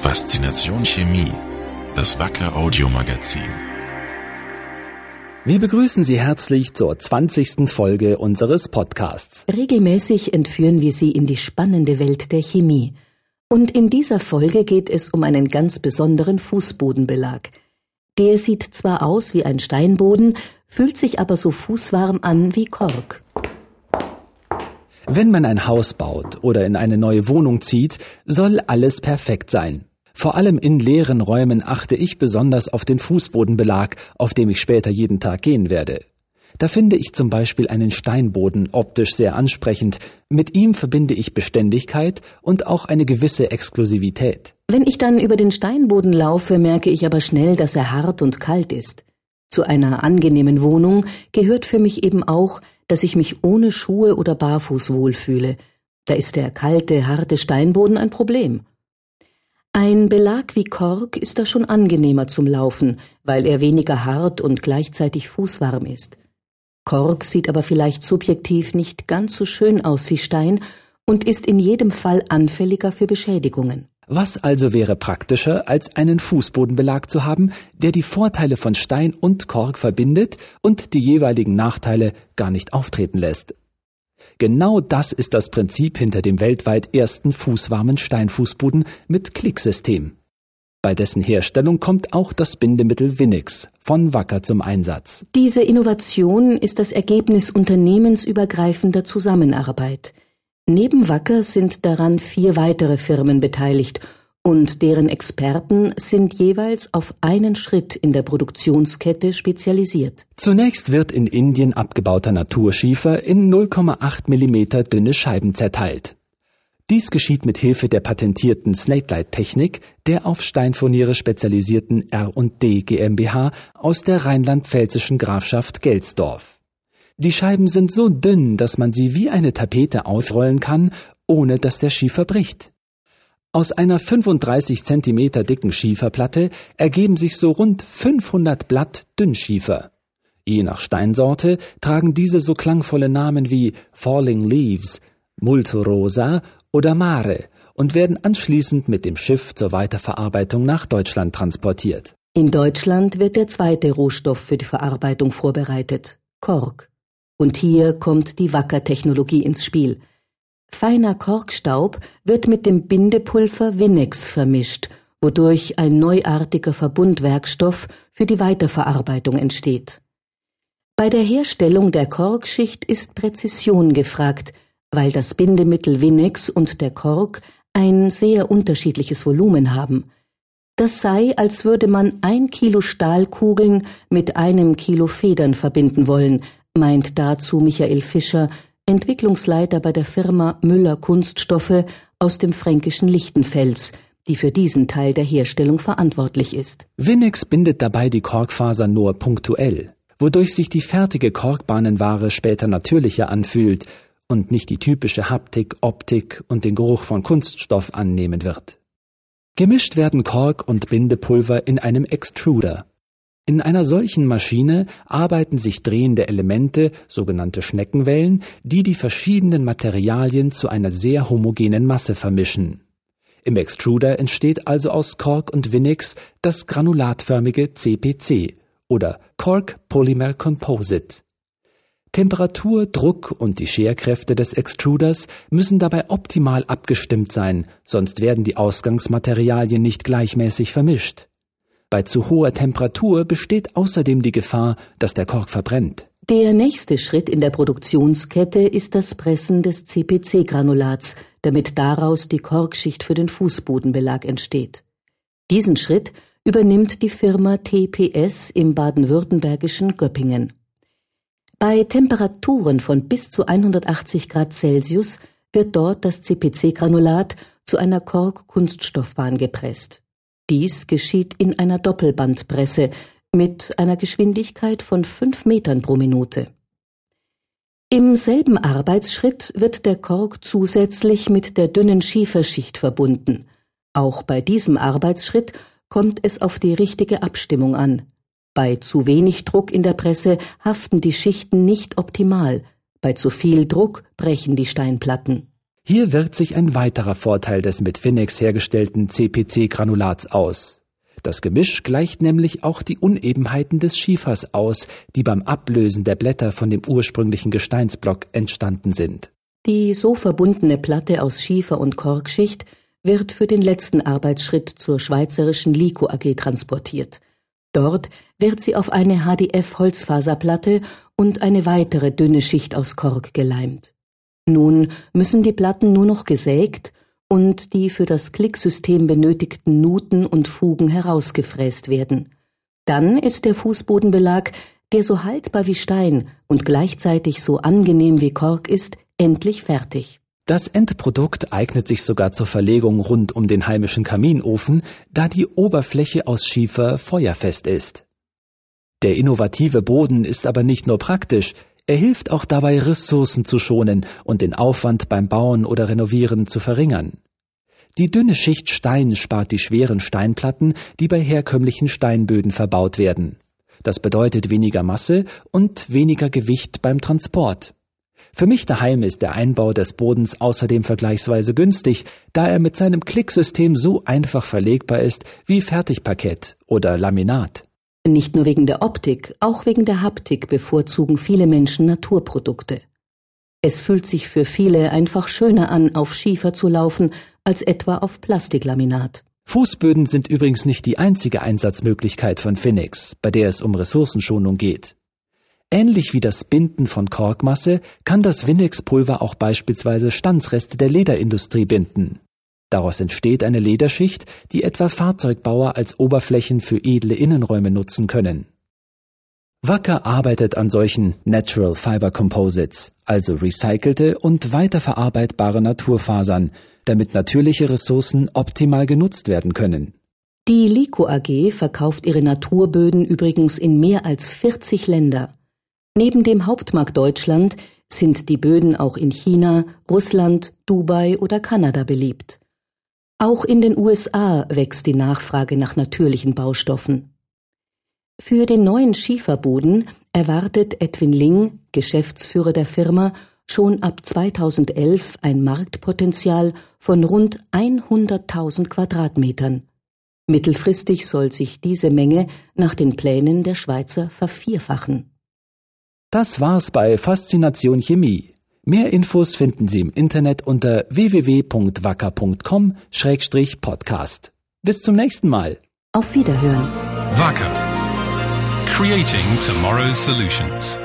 Faszination Chemie, das Wacker Audiomagazin. Wir begrüßen Sie herzlich zur 20. Folge unseres Podcasts. Regelmäßig entführen wir Sie in die spannende Welt der Chemie. Und in dieser Folge geht es um einen ganz besonderen Fußbodenbelag. Der sieht zwar aus wie ein Steinboden, fühlt sich aber so fußwarm an wie Kork. Wenn man ein Haus baut oder in eine neue Wohnung zieht, soll alles perfekt sein. Vor allem in leeren Räumen achte ich besonders auf den Fußbodenbelag, auf dem ich später jeden Tag gehen werde. Da finde ich zum Beispiel einen Steinboden optisch sehr ansprechend. Mit ihm verbinde ich Beständigkeit und auch eine gewisse Exklusivität. Wenn ich dann über den Steinboden laufe, merke ich aber schnell, dass er hart und kalt ist. Zu einer angenehmen Wohnung gehört für mich eben auch, dass ich mich ohne Schuhe oder barfuß wohlfühle. Da ist der kalte, harte Steinboden ein Problem. Ein Belag wie Kork ist da schon angenehmer zum Laufen, weil er weniger hart und gleichzeitig fußwarm ist. Kork sieht aber vielleicht subjektiv nicht ganz so schön aus wie Stein und ist in jedem Fall anfälliger für Beschädigungen. Was also wäre praktischer, als einen Fußbodenbelag zu haben, der die Vorteile von Stein und Kork verbindet und die jeweiligen Nachteile gar nicht auftreten lässt? Genau das ist das Prinzip hinter dem weltweit ersten fußwarmen Steinfußboden mit Klicksystem. Bei dessen Herstellung kommt auch das Bindemittel Winix von Wacker zum Einsatz. Diese Innovation ist das Ergebnis unternehmensübergreifender Zusammenarbeit – Neben Wacker sind daran vier weitere Firmen beteiligt und deren Experten sind jeweils auf einen Schritt in der Produktionskette spezialisiert. Zunächst wird in Indien abgebauter Naturschiefer in 0,8 mm dünne Scheiben zerteilt. Dies geschieht mit Hilfe der patentierten Snake-Light-Technik der auf Steinfurniere spezialisierten R&D GmbH aus der rheinland-pfälzischen Grafschaft Gelsdorf. Die Scheiben sind so dünn, dass man sie wie eine Tapete aufrollen kann, ohne dass der Schiefer bricht. Aus einer 35 Zentimeter dicken Schieferplatte ergeben sich so rund 500 Blatt Dünnschiefer. Je nach Steinsorte tragen diese so klangvolle Namen wie Falling Leaves, Multorosa oder Mare und werden anschließend mit dem Schiff zur Weiterverarbeitung nach Deutschland transportiert. In Deutschland wird der zweite Rohstoff für die Verarbeitung vorbereitet, Kork. Und hier kommt die Wacker-Technologie ins Spiel. Feiner Korkstaub wird mit dem Bindepulver Winex vermischt, wodurch ein neuartiger Verbundwerkstoff für die Weiterverarbeitung entsteht. Bei der Herstellung der Korkschicht ist Präzision gefragt, weil das Bindemittel Winex und der Kork ein sehr unterschiedliches Volumen haben. Das sei, als würde man ein Kilo Stahlkugeln mit einem Kilo Federn verbinden wollen, meint dazu Michael Fischer, Entwicklungsleiter bei der Firma Müller Kunststoffe aus dem fränkischen Lichtenfels, die für diesen Teil der Herstellung verantwortlich ist. Winnex bindet dabei die Korkfaser nur punktuell, wodurch sich die fertige Korkbahnenware später natürlicher anfühlt und nicht die typische Haptik, Optik und den Geruch von Kunststoff annehmen wird. Gemischt werden Kork und Bindepulver in einem Extruder, in einer solchen Maschine arbeiten sich drehende Elemente, sogenannte Schneckenwellen, die die verschiedenen Materialien zu einer sehr homogenen Masse vermischen. Im Extruder entsteht also aus Kork und Winix das granulatförmige CPC oder Cork Polymer Composite. Temperatur, Druck und die Scherkräfte des Extruders müssen dabei optimal abgestimmt sein, sonst werden die Ausgangsmaterialien nicht gleichmäßig vermischt. Bei zu hoher Temperatur besteht außerdem die Gefahr, dass der Kork verbrennt. Der nächste Schritt in der Produktionskette ist das Pressen des CPC-Granulats, damit daraus die Korkschicht für den Fußbodenbelag entsteht. Diesen Schritt übernimmt die Firma TPS im baden-württembergischen Göppingen. Bei Temperaturen von bis zu 180 Grad Celsius wird dort das CPC-Granulat zu einer Kork-Kunststoffbahn gepresst. Dies geschieht in einer Doppelbandpresse mit einer Geschwindigkeit von fünf Metern pro Minute. Im selben Arbeitsschritt wird der Kork zusätzlich mit der dünnen Schieferschicht verbunden. Auch bei diesem Arbeitsschritt kommt es auf die richtige Abstimmung an. Bei zu wenig Druck in der Presse haften die Schichten nicht optimal, bei zu viel Druck brechen die Steinplatten. Hier wirkt sich ein weiterer Vorteil des mit Finex hergestellten CPC-Granulats aus. Das Gemisch gleicht nämlich auch die Unebenheiten des Schiefers aus, die beim Ablösen der Blätter von dem ursprünglichen Gesteinsblock entstanden sind. Die so verbundene Platte aus Schiefer und Korkschicht wird für den letzten Arbeitsschritt zur schweizerischen Lico AG transportiert. Dort wird sie auf eine HDF-Holzfaserplatte und eine weitere dünne Schicht aus Kork geleimt. Nun müssen die Platten nur noch gesägt und die für das Klicksystem benötigten Nuten und Fugen herausgefräst werden. Dann ist der Fußbodenbelag, der so haltbar wie Stein und gleichzeitig so angenehm wie Kork ist, endlich fertig. Das Endprodukt eignet sich sogar zur Verlegung rund um den heimischen Kaminofen, da die Oberfläche aus Schiefer feuerfest ist. Der innovative Boden ist aber nicht nur praktisch, er hilft auch dabei, Ressourcen zu schonen und den Aufwand beim Bauen oder Renovieren zu verringern. Die dünne Schicht Stein spart die schweren Steinplatten, die bei herkömmlichen Steinböden verbaut werden. Das bedeutet weniger Masse und weniger Gewicht beim Transport. Für mich daheim ist der Einbau des Bodens außerdem vergleichsweise günstig, da er mit seinem Klicksystem so einfach verlegbar ist wie Fertigparkett oder Laminat. Nicht nur wegen der Optik, auch wegen der Haptik bevorzugen viele Menschen Naturprodukte. Es fühlt sich für viele einfach schöner an, auf Schiefer zu laufen, als etwa auf Plastiklaminat. Fußböden sind übrigens nicht die einzige Einsatzmöglichkeit von Phoenix, bei der es um Ressourcenschonung geht. Ähnlich wie das Binden von Korkmasse kann das Winnex-Pulver auch beispielsweise Stanzreste der Lederindustrie binden. Daraus entsteht eine Lederschicht, die etwa Fahrzeugbauer als Oberflächen für edle Innenräume nutzen können. Wacker arbeitet an solchen Natural Fiber Composites, also recycelte und weiterverarbeitbare Naturfasern, damit natürliche Ressourcen optimal genutzt werden können. Die Lico AG verkauft ihre Naturböden übrigens in mehr als 40 Länder. Neben dem Hauptmarkt Deutschland sind die Böden auch in China, Russland, Dubai oder Kanada beliebt. Auch in den USA wächst die Nachfrage nach natürlichen Baustoffen. Für den neuen Schieferboden erwartet Edwin Ling, Geschäftsführer der Firma, schon ab 2011 ein Marktpotenzial von rund 100.000 Quadratmetern. Mittelfristig soll sich diese Menge nach den Plänen der Schweizer vervierfachen. Das war's bei Faszination Chemie. Mehr Infos finden Sie im Internet unter www.wacker.com-podcast. Bis zum nächsten Mal. Auf Wiederhören. Wacker. Creating tomorrow's solutions.